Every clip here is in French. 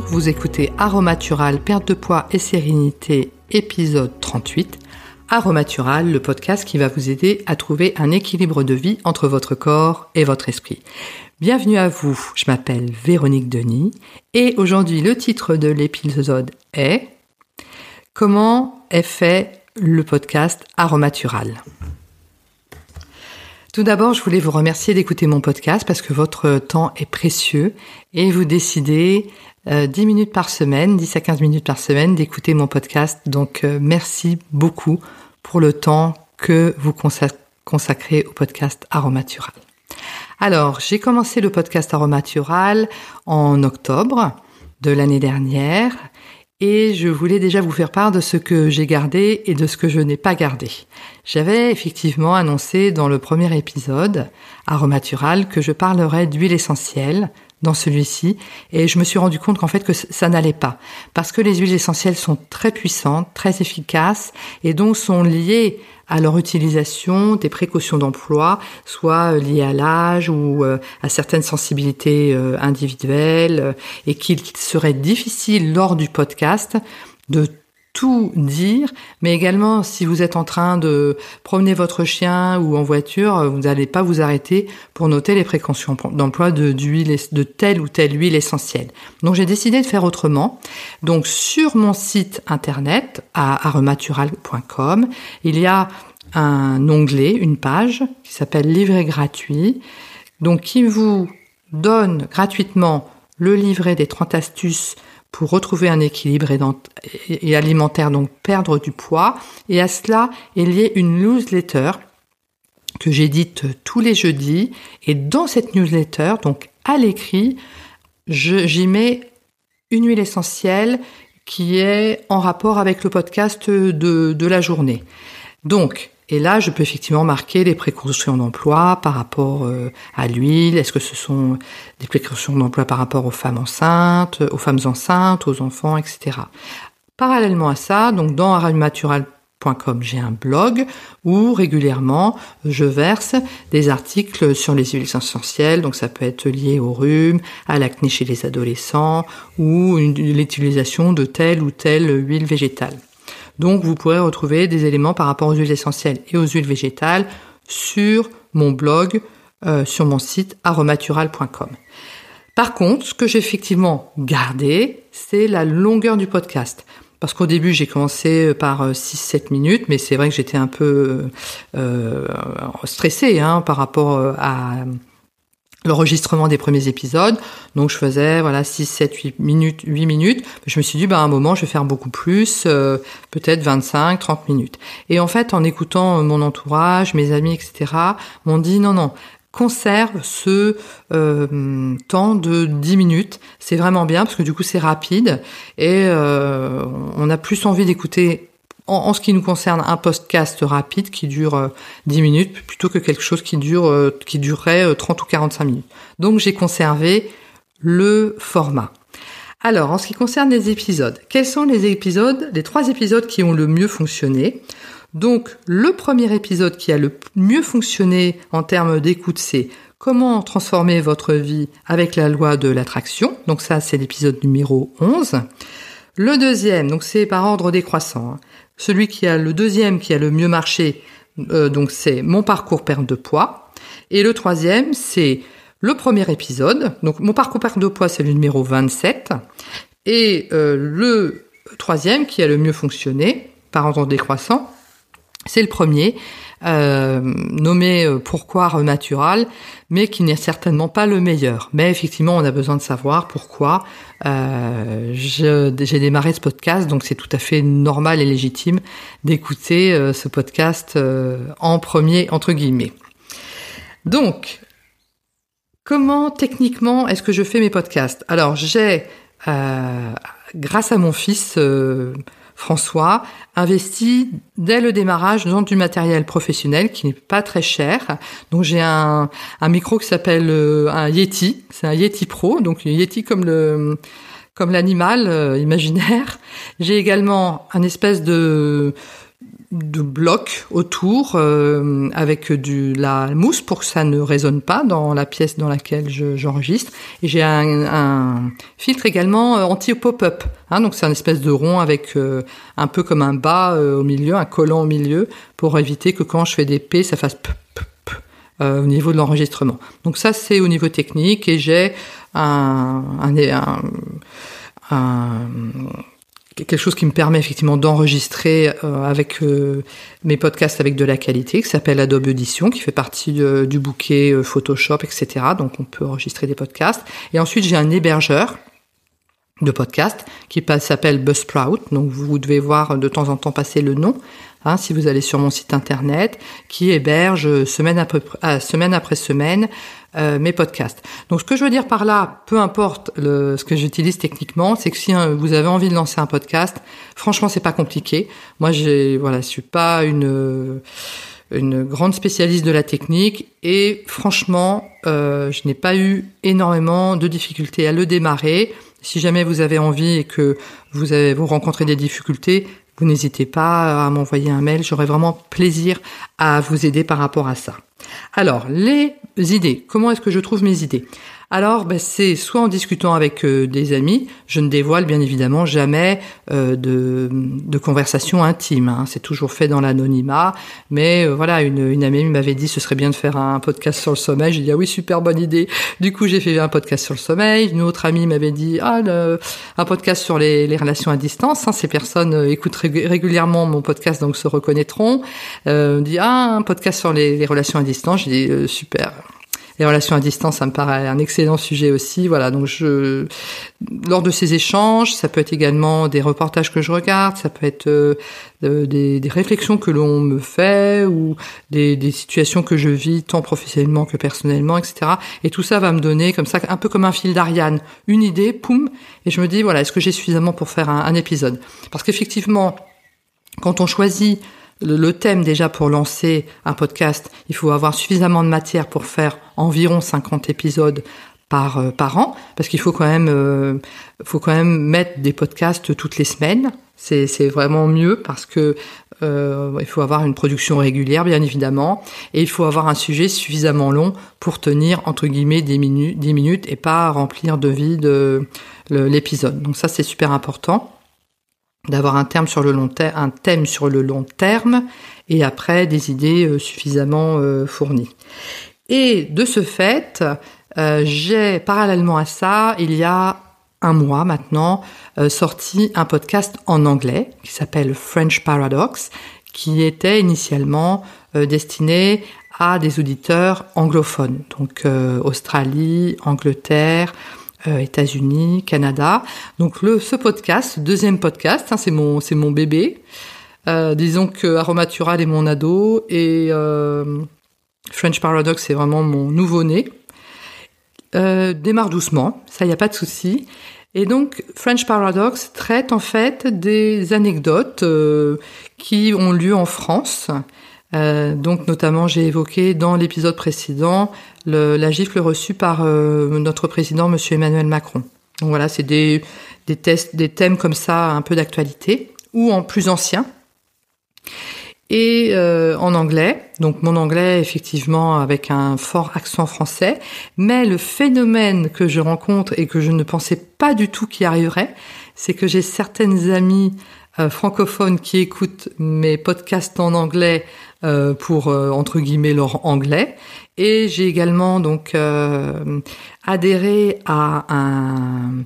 Vous écoutez Aromatural, perte de poids et sérénité, épisode 38. Aromatural, le podcast qui va vous aider à trouver un équilibre de vie entre votre corps et votre esprit. Bienvenue à vous, je m'appelle Véronique Denis et aujourd'hui le titre de l'épisode est Comment est fait le podcast Aromatural? Tout d'abord, je voulais vous remercier d'écouter mon podcast parce que votre temps est précieux et vous décidez euh, 10 minutes par semaine, 10 à 15 minutes par semaine d'écouter mon podcast. Donc euh, merci beaucoup pour le temps que vous consacrez au podcast Aromatural. Alors, j'ai commencé le podcast Aromatural en octobre de l'année dernière et je voulais déjà vous faire part de ce que j'ai gardé et de ce que je n'ai pas gardé. J'avais effectivement annoncé dans le premier épisode, Aromatural, que je parlerais d'huile essentielle dans celui-ci. Et je me suis rendu compte qu'en fait que ça n'allait pas. Parce que les huiles essentielles sont très puissantes, très efficaces et donc sont liées à leur utilisation des précautions d'emploi, soit euh, liées à l'âge ou euh, à certaines sensibilités euh, individuelles, et qu'il serait difficile lors du podcast de tout dire, mais également si vous êtes en train de promener votre chien ou en voiture, vous n'allez pas vous arrêter pour noter les précautions d'emploi de, telle ou telle huile essentielle. Donc j'ai décidé de faire autrement. Donc sur mon site internet à aromatural.com, il y a un onglet, une page qui s'appelle livret gratuit, donc qui vous donne gratuitement le livret des 30 astuces pour retrouver un équilibre et alimentaire, donc perdre du poids. Et à cela y a une newsletter que j'édite tous les jeudis. Et dans cette newsletter, donc à l'écrit, j'y mets une huile essentielle qui est en rapport avec le podcast de, de la journée. Donc, et là, je peux effectivement marquer les précautions d'emploi par rapport euh, à l'huile. Est-ce que ce sont des précautions d'emploi par rapport aux femmes enceintes, aux femmes enceintes, aux enfants, etc. Parallèlement à ça, donc dans aramatural.com, j'ai un blog où régulièrement je verse des articles sur les huiles essentielles. Donc ça peut être lié au rhume, à l'acné chez les adolescents ou l'utilisation de telle ou telle huile végétale. Donc vous pourrez retrouver des éléments par rapport aux huiles essentielles et aux huiles végétales sur mon blog, euh, sur mon site aromatural.com. Par contre, ce que j'ai effectivement gardé, c'est la longueur du podcast. Parce qu'au début, j'ai commencé par 6-7 euh, minutes, mais c'est vrai que j'étais un peu euh, stressée hein, par rapport à l'enregistrement des premiers épisodes. Donc je faisais voilà 6 7 8 minutes 8 minutes. Je me suis dit bah à un moment je vais faire beaucoup plus euh, peut-être 25 30 minutes. Et en fait en écoutant mon entourage, mes amis etc. m'ont dit non non conserve ce euh, temps de 10 minutes. C'est vraiment bien parce que du coup c'est rapide et euh, on a plus envie d'écouter en, ce qui nous concerne, un podcast rapide qui dure 10 euh, minutes plutôt que quelque chose qui dure euh, qui durerait 30 euh, ou 45 minutes. Donc j'ai conservé le format. Alors, en ce qui concerne les épisodes, quels sont les épisodes, les trois épisodes qui ont le mieux fonctionné? Donc, le premier épisode qui a le mieux fonctionné en termes d'écoute, c'est comment transformer votre vie avec la loi de l'attraction. Donc ça, c'est l'épisode numéro 11. Le deuxième, donc c'est par ordre décroissant. Hein. Celui qui a le deuxième qui a le mieux marché, euh, donc c'est mon parcours perte de poids. Et le troisième, c'est le premier épisode. Donc mon parcours perte de poids, c'est le numéro 27. Et euh, le troisième qui a le mieux fonctionné, par ordre décroissant, c'est le premier, euh, nommé euh, pourquoi renatural, mais qui n'est certainement pas le meilleur. Mais effectivement, on a besoin de savoir pourquoi euh, j'ai démarré ce podcast, donc c'est tout à fait normal et légitime d'écouter ce podcast en premier entre guillemets. Donc, comment techniquement est-ce que je fais mes podcasts? Alors, j'ai, grâce à mon fils François investit dès le démarrage dans du matériel professionnel qui n'est pas très cher. Donc j'ai un, un micro qui s'appelle euh, un Yeti, c'est un Yeti Pro, donc Yeti comme le comme l'animal euh, imaginaire. J'ai également un espèce de de blocs autour euh, avec du la mousse pour que ça ne résonne pas dans la pièce dans laquelle j'enregistre. j'ai un, filtre également euh, anti-pop-up. Hein, donc c'est un espèce de rond avec euh, un peu comme un bas au milieu, un collant au milieu, pour éviter que quand je fais des P, ça fasse au niveau de l'enregistrement. Donc ça c'est au niveau technique et j'ai un, un quelque chose qui me permet effectivement d'enregistrer euh, avec euh, mes podcasts avec de la qualité, qui s'appelle Adobe Audition, qui fait partie du bouquet euh, Photoshop, etc. Donc on peut enregistrer des podcasts. Et ensuite j'ai un hébergeur de podcast qui s'appelle Buzzsprout. Donc vous devez voir de temps en temps passer le nom. Hein, si vous allez sur mon site internet, qui héberge semaine après semaine euh, mes podcasts. Donc ce que je veux dire par là, peu importe ce que j'utilise techniquement, c'est que si hein, vous avez envie de lancer un podcast, franchement c'est pas compliqué. Moi j'ai voilà, je suis pas une une grande spécialiste de la technique et franchement euh, je n'ai pas eu énormément de difficultés à le démarrer. Si jamais vous avez envie et que vous avez vous rencontrez des difficultés, vous n'hésitez pas à m'envoyer un mail, j'aurai vraiment plaisir à vous aider par rapport à ça. Alors, les idées, comment est-ce que je trouve mes idées? Alors, ben, c'est soit en discutant avec euh, des amis. Je ne dévoile bien évidemment jamais euh, de, de conversations intimes. Hein. C'est toujours fait dans l'anonymat. Mais euh, voilà, une, amie m'avait dit ce serait bien de faire un podcast sur le sommeil. J'ai dit ah oui super bonne idée. Du coup, j'ai fait un podcast sur le sommeil. Une autre amie m'avait dit ah un podcast sur les, relations à distance. Hein. Ces personnes écoutent régulièrement mon podcast donc se reconnaîtront. Euh, dit ah un podcast sur les, les relations à distance. J'ai dit super les relations à distance, ça me paraît un excellent sujet aussi. Voilà, donc je, lors de ces échanges, ça peut être également des reportages que je regarde, ça peut être euh, des, des, réflexions que l'on me fait ou des, situations que je vis tant professionnellement que personnellement, etc. Et tout ça va me donner comme ça, un peu comme un fil d'Ariane, une idée, poum, et je me dis voilà, est-ce que j'ai suffisamment pour faire un épisode? Parce qu'effectivement, quand on choisit le, thème déjà pour lancer un podcast, il faut avoir suffisamment de matière pour faire environ 50 épisodes par, euh, par an, parce qu'il faut quand même euh, faut quand même mettre des podcasts toutes les semaines. C'est, c'est vraiment mieux parce que euh, il faut avoir une production régulière, bien évidemment, et il faut avoir un sujet suffisamment long pour tenir entre guillemets des minutes, 10 minutes et pas remplir de vide l'épisode. Donc ça c'est super important d'avoir un terme sur le long terme, thème sur le long terme, et après des idées euh, suffisamment euh, fournies. Et de ce fait, euh, j'ai parallèlement à ça, il y a un mois maintenant, sorti un podcast en anglais qui s'appelle French Paradox, qui était initialement destiné à des auditeurs anglophones, donc Australie, Angleterre, euh, États-Unis, Canada. Donc le, ce podcast, deuxième podcast, hein, c'est mon mon bébé. Euh, disons que Aromatural est mon ado et euh, French Paradox c'est vraiment mon nouveau-né. Euh, démarre doucement, ça y a pas de souci. Et donc French Paradox traite en fait des anecdotes qui ont lieu en France euh, donc notamment j'ai évoqué dans l'épisode précédent la gifle reçue par euh, notre président Monsieur Emmanuel Macron. Donc voilà, c'est des, des thèmes comme ça un peu d'actualité ou en plus ancien. Et euh, en anglais, donc mon anglais effectivement avec un fort accent français, mais le phénomène que je rencontre et que je ne pensais pas du tout qui arriverait, c'est que j'ai certaines amies francophones qui écoutent mes podcasts en anglais euh, pour euh, entre guillemets leur anglais. Et j'ai également donc euh, adhéré à un,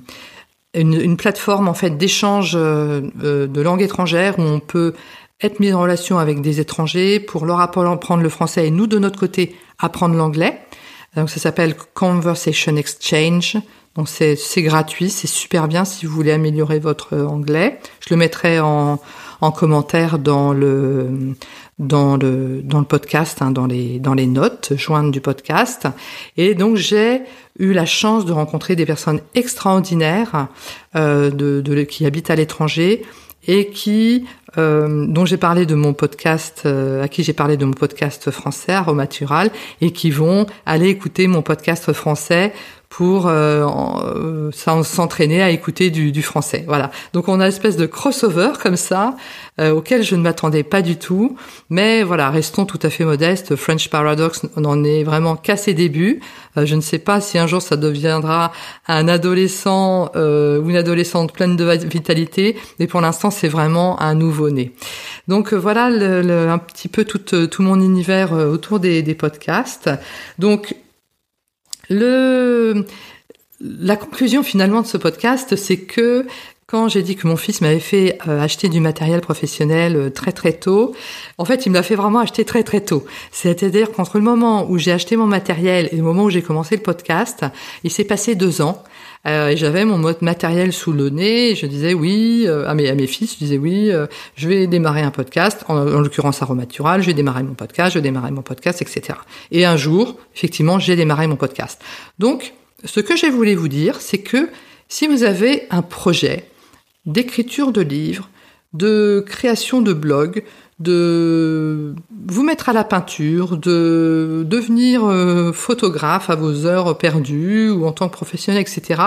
une, une, plateforme en fait d'échange de langue étrangère où on peut être mis en relation avec des étrangers pour leur apprendre le français et nous de notre côté apprendre l'anglais. Donc ça s'appelle Conversation Exchange. Donc c'est gratuit, c'est super bien si vous voulez améliorer votre anglais. Je le mettrai en, en commentaire dans le dans le dans le podcast, hein, dans les dans les notes jointes du podcast. Et donc j'ai eu la chance de rencontrer des personnes extraordinaires euh, de, de, qui habitent à l'étranger et qui euh, dont j'ai parlé de mon podcast euh, à qui j'ai parlé de mon podcast français Aromatural et qui vont aller écouter mon podcast français pour euh, euh, s'entraîner à écouter du, du, français. Voilà. Donc on a une espèce de crossover comme ça euh, auquel je ne m'attendais pas du tout. Mais voilà, restons tout à fait modestes. French Paradox, on en est vraiment qu'à ses débuts. Euh, je ne sais pas si un jour ça deviendra un adolescent euh, ou une adolescente pleine de vitalité, mais pour l'instant c'est vraiment un nouveau-né. Donc voilà le, un petit peu tout, tout mon univers autour des, des podcasts. Donc le la conclusion finalement de ce podcast, c'est que quand j'ai dit que mon fils m'avait fait euh, acheter du matériel professionnel euh, très très tôt, en fait, il me l'a fait vraiment acheter très très tôt. C'est-à-dire qu'entre le moment où j'ai acheté mon matériel et le moment où j'ai commencé le podcast, il s'est passé deux ans. Euh, j'avais mon mode matériel sous le nez. Je disais oui à mes à mes fils, je disais oui, je vais démarrer un podcast. En, en l'occurrence, Aromatural, je vais démarrer mon podcast, je vais démarrer mon podcast, etc. Et un jour, effectivement, j'ai démarré mon podcast. Donc, ce que j'ai voulu vous dire, c'est que si vous avez un projet, d'écriture de livres, de création de blogs, de vous mettre à la peinture, de devenir euh, photographe à vos heures perdues ou en tant que professionnel, etc.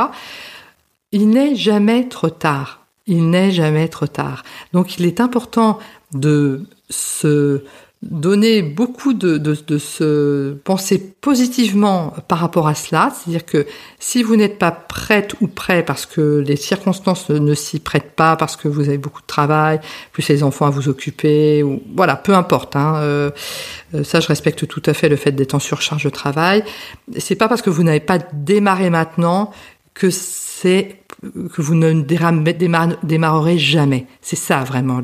Il n'est jamais trop tard. Il n'est jamais trop tard. Donc il est important de se donner beaucoup de, de, de, se penser positivement par rapport à cela. C'est-à-dire que si vous n'êtes pas prête ou prêt parce que les circonstances ne, s'y prêtent pas, parce que vous avez beaucoup de travail, plus les enfants à vous occuper, ou voilà, peu importe. Hein, euh, euh, ça, je respecte tout à fait le fait d'être en surcharge de travail. C'est pas parce que vous n'avez pas démarré maintenant que c'est que vous ne démarrerez jamais. C'est ça vraiment.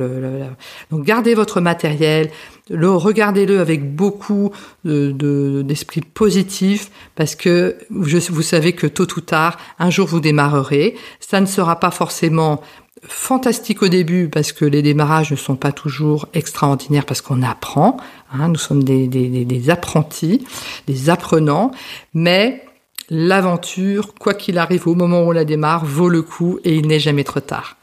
Donc gardez votre matériel, le, regardez-le avec beaucoup d'esprit de, positif parce que vous savez que tôt ou tard, un jour vous démarrerez. Ça ne sera pas forcément fantastique au début parce que les démarrages ne sont pas toujours extraordinaires parce qu'on apprend. Hein, nous sommes des, des, des apprentis, des apprenants, mais l'aventure, quoi qu'il arrive au moment où on la démarre, vaut le coup et il n'est jamais trop tard.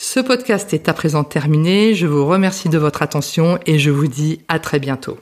Ce podcast est à présent terminé. Je vous remercie de votre attention et je vous dis à très bientôt.